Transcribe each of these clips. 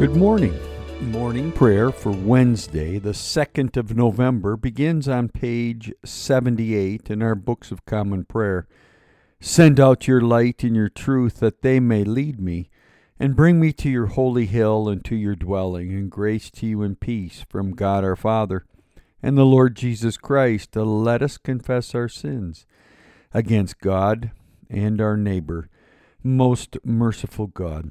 Good morning. Morning prayer for Wednesday, the 2nd of November, begins on page 78 in our Books of Common Prayer. Send out your light and your truth that they may lead me, and bring me to your holy hill and to your dwelling, and grace to you and peace from God our Father and the Lord Jesus Christ. To let us confess our sins against God and our neighbor. Most merciful God.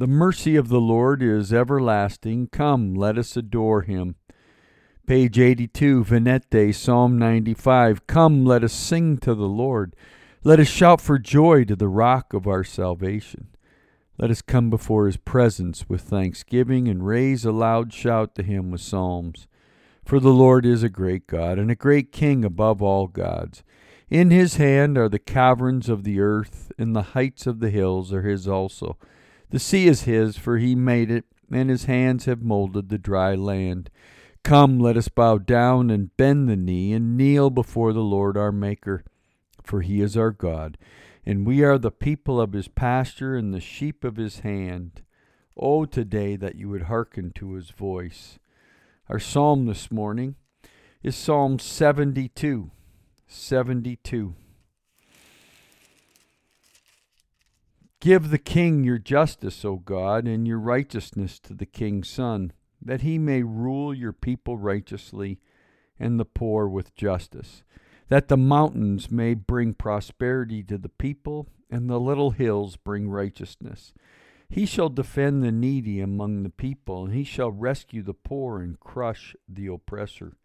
The mercy of the Lord is everlasting. Come, let us adore him. Page 82, Venite, Psalm 95. Come, let us sing to the Lord. Let us shout for joy to the rock of our salvation. Let us come before his presence with thanksgiving and raise a loud shout to him with psalms. For the Lord is a great God and a great King above all gods. In his hand are the caverns of the earth, and the heights of the hills are his also. The sea is his, for he made it, and his hands have molded the dry land. Come, let us bow down and bend the knee and kneel before the Lord our Maker, for he is our God, and we are the people of his pasture and the sheep of his hand. Oh, today that you would hearken to his voice. Our psalm this morning is Psalm 72. 72. Give the king your justice, O God, and your righteousness to the king's son, that he may rule your people righteously and the poor with justice, that the mountains may bring prosperity to the people, and the little hills bring righteousness. He shall defend the needy among the people, and he shall rescue the poor and crush the oppressor.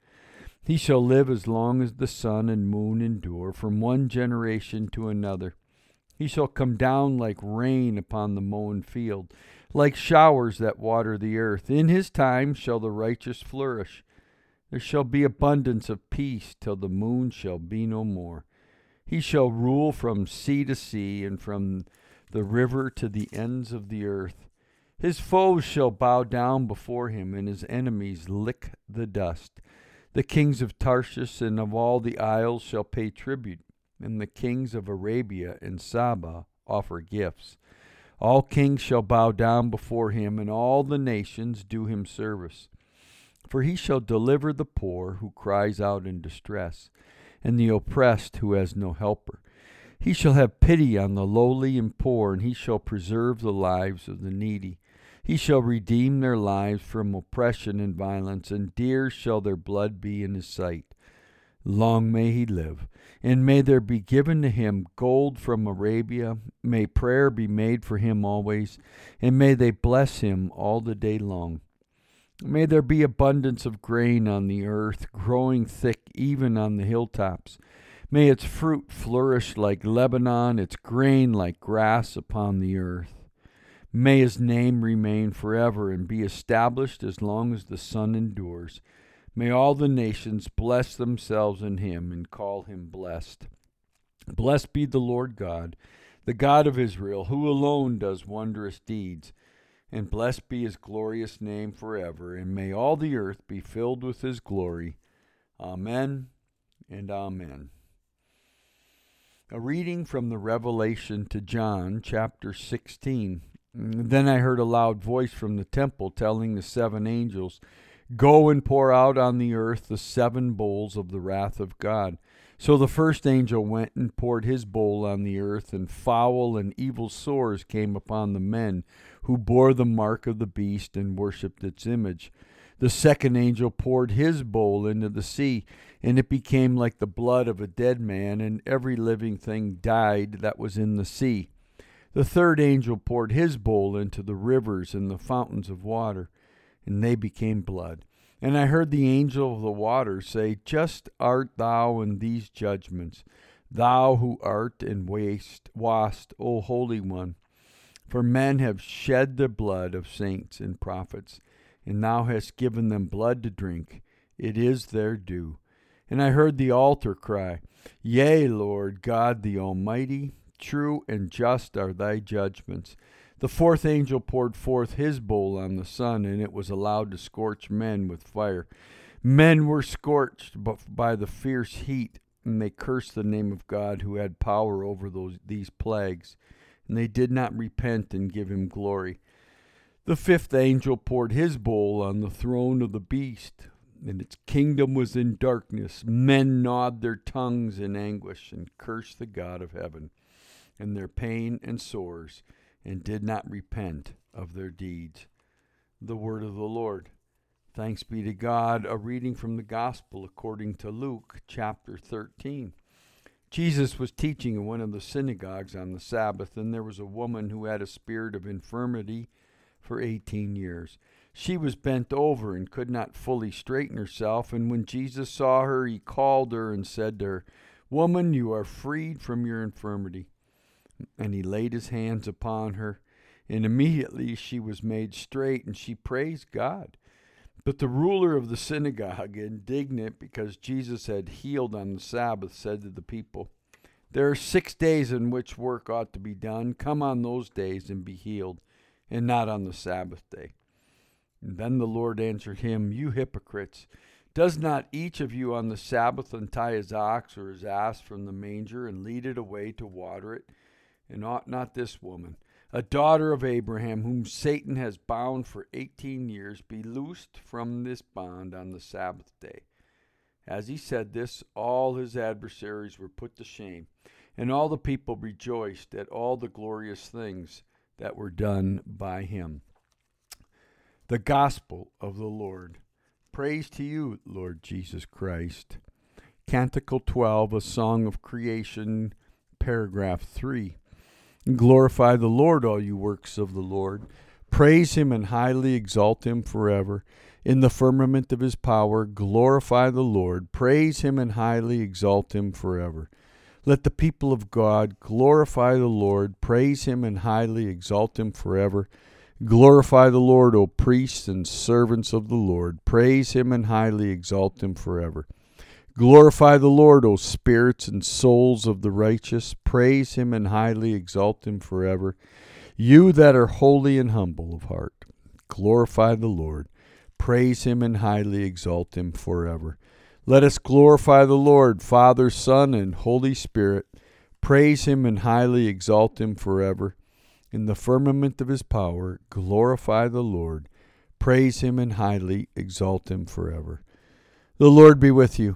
He shall live as long as the sun and moon endure, from one generation to another. He shall come down like rain upon the mown field, like showers that water the earth. In his time shall the righteous flourish. There shall be abundance of peace till the moon shall be no more. He shall rule from sea to sea and from the river to the ends of the earth. His foes shall bow down before him, and his enemies lick the dust. The kings of Tarshish and of all the isles shall pay tribute and the kings of Arabia and Saba offer gifts. All kings shall bow down before him, and all the nations do him service. For he shall deliver the poor who cries out in distress, and the oppressed who has no helper. He shall have pity on the lowly and poor, and he shall preserve the lives of the needy. He shall redeem their lives from oppression and violence, and dear shall their blood be in his sight. Long may he live, and may there be given to him gold from Arabia. May prayer be made for him always, and may they bless him all the day long. May there be abundance of grain on the earth, growing thick even on the hilltops. May its fruit flourish like Lebanon, its grain like grass upon the earth. May his name remain forever and be established as long as the sun endures. May all the nations bless themselves in him and call him blessed. Blessed be the Lord God, the God of Israel, who alone does wondrous deeds. And blessed be his glorious name forever. And may all the earth be filled with his glory. Amen and amen. A reading from the Revelation to John, chapter 16. Then I heard a loud voice from the temple telling the seven angels, Go and pour out on the earth the seven bowls of the wrath of God. So the first angel went and poured his bowl on the earth, and foul and evil sores came upon the men who bore the mark of the beast and worshipped its image. The second angel poured his bowl into the sea, and it became like the blood of a dead man, and every living thing died that was in the sea. The third angel poured his bowl into the rivers and the fountains of water, and they became blood. And I heard the angel of the waters say, Just art thou in these judgments, thou who art and waste, wast, O Holy One. For men have shed the blood of saints and prophets and thou hast given them blood to drink. It is their due. And I heard the altar cry, Yea, Lord God the Almighty, true and just are thy judgments. The fourth angel poured forth his bowl on the sun, and it was allowed to scorch men with fire. Men were scorched by the fierce heat, and they cursed the name of God who had power over those, these plagues. And they did not repent and give him glory. The fifth angel poured his bowl on the throne of the beast, and its kingdom was in darkness. Men gnawed their tongues in anguish and cursed the God of heaven and their pain and sores, and did not repent of their deeds. The word of the Lord. Thanks be to God. A reading from the Gospel according to Luke chapter 13. Jesus was teaching in one of the synagogues on the Sabbath, and there was a woman who had a spirit of infirmity for 18 years. She was bent over and could not fully straighten herself, and when Jesus saw her, he called her and said to her, Woman, you are freed from your infirmity. And he laid his hands upon her, and immediately she was made straight, and she praised God. But the ruler of the synagogue, indignant because Jesus had healed on the Sabbath, said to the people, There are six days in which work ought to be done. Come on those days and be healed and not on the Sabbath day. And then the Lord answered him, You hypocrites, does not each of you on the Sabbath untie his ox or his ass from the manger and lead it away to water it? And ought not this woman, a daughter of Abraham, whom Satan has bound for eighteen years, be loosed from this bond on the Sabbath day? As he said this, all his adversaries were put to shame, and all the people rejoiced at all the glorious things that were done by him. The Gospel of the Lord. Praise to you, Lord Jesus Christ. Canticle 12, a song of creation, paragraph 3. Glorify the Lord, all you works of the Lord. Praise him and highly exalt him forever. In the firmament of his power, glorify the Lord. Praise him and highly exalt him forever. Let the people of God glorify the Lord, praise him, and highly exalt him forever. Glorify the Lord, O priests and servants of the Lord. Praise him and highly exalt him forever. Glorify the Lord, O spirits and souls of the righteous. Praise him and highly exalt him forever. You that are holy and humble of heart, glorify the Lord. Praise him and highly exalt him forever. Let us glorify the Lord, Father, Son, and Holy Spirit. Praise him and highly exalt him forever. In the firmament of his power, glorify the Lord. Praise him and highly exalt him forever. The Lord be with you,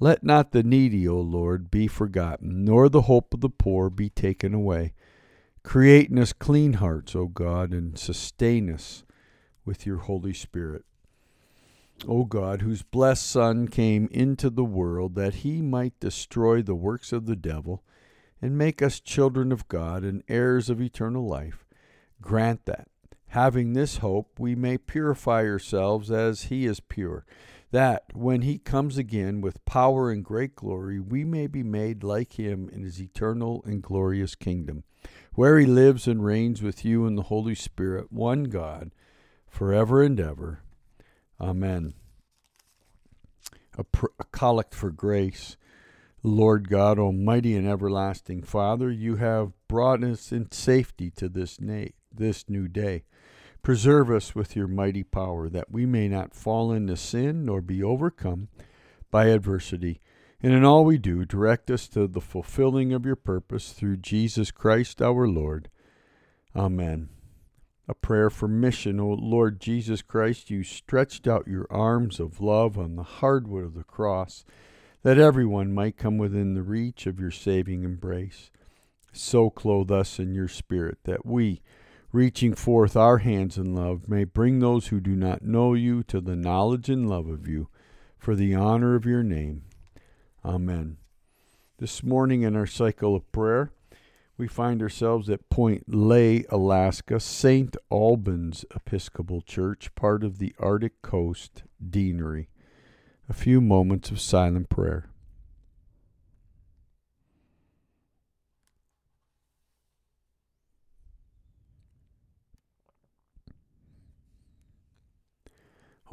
Let not the needy, O Lord, be forgotten, nor the hope of the poor be taken away. Create in us clean hearts, O God, and sustain us with your Holy Spirit. O God, whose blessed Son came into the world that he might destroy the works of the devil and make us children of God and heirs of eternal life, grant that, having this hope, we may purify ourselves as he is pure, that when he comes again with power and great glory, we may be made like him in his eternal and glorious kingdom, where he lives and reigns with you in the Holy Spirit, one God, forever and ever. Amen. A, pr- a collect for grace. Lord God, Almighty and everlasting Father, you have brought us in safety to this, na- this new day. Preserve us with your mighty power, that we may not fall into sin nor be overcome by adversity. And in all we do, direct us to the fulfilling of your purpose through Jesus Christ our Lord. Amen. A prayer for mission. O Lord Jesus Christ, you stretched out your arms of love on the hardwood of the cross, that everyone might come within the reach of your saving embrace. So clothe us in your spirit, that we, reaching forth our hands in love, may bring those who do not know you to the knowledge and love of you, for the honor of your name. Amen. This morning in our cycle of prayer, we find ourselves at Point Lay, Alaska, St. Albans Episcopal Church, part of the Arctic Coast Deanery. A few moments of silent prayer.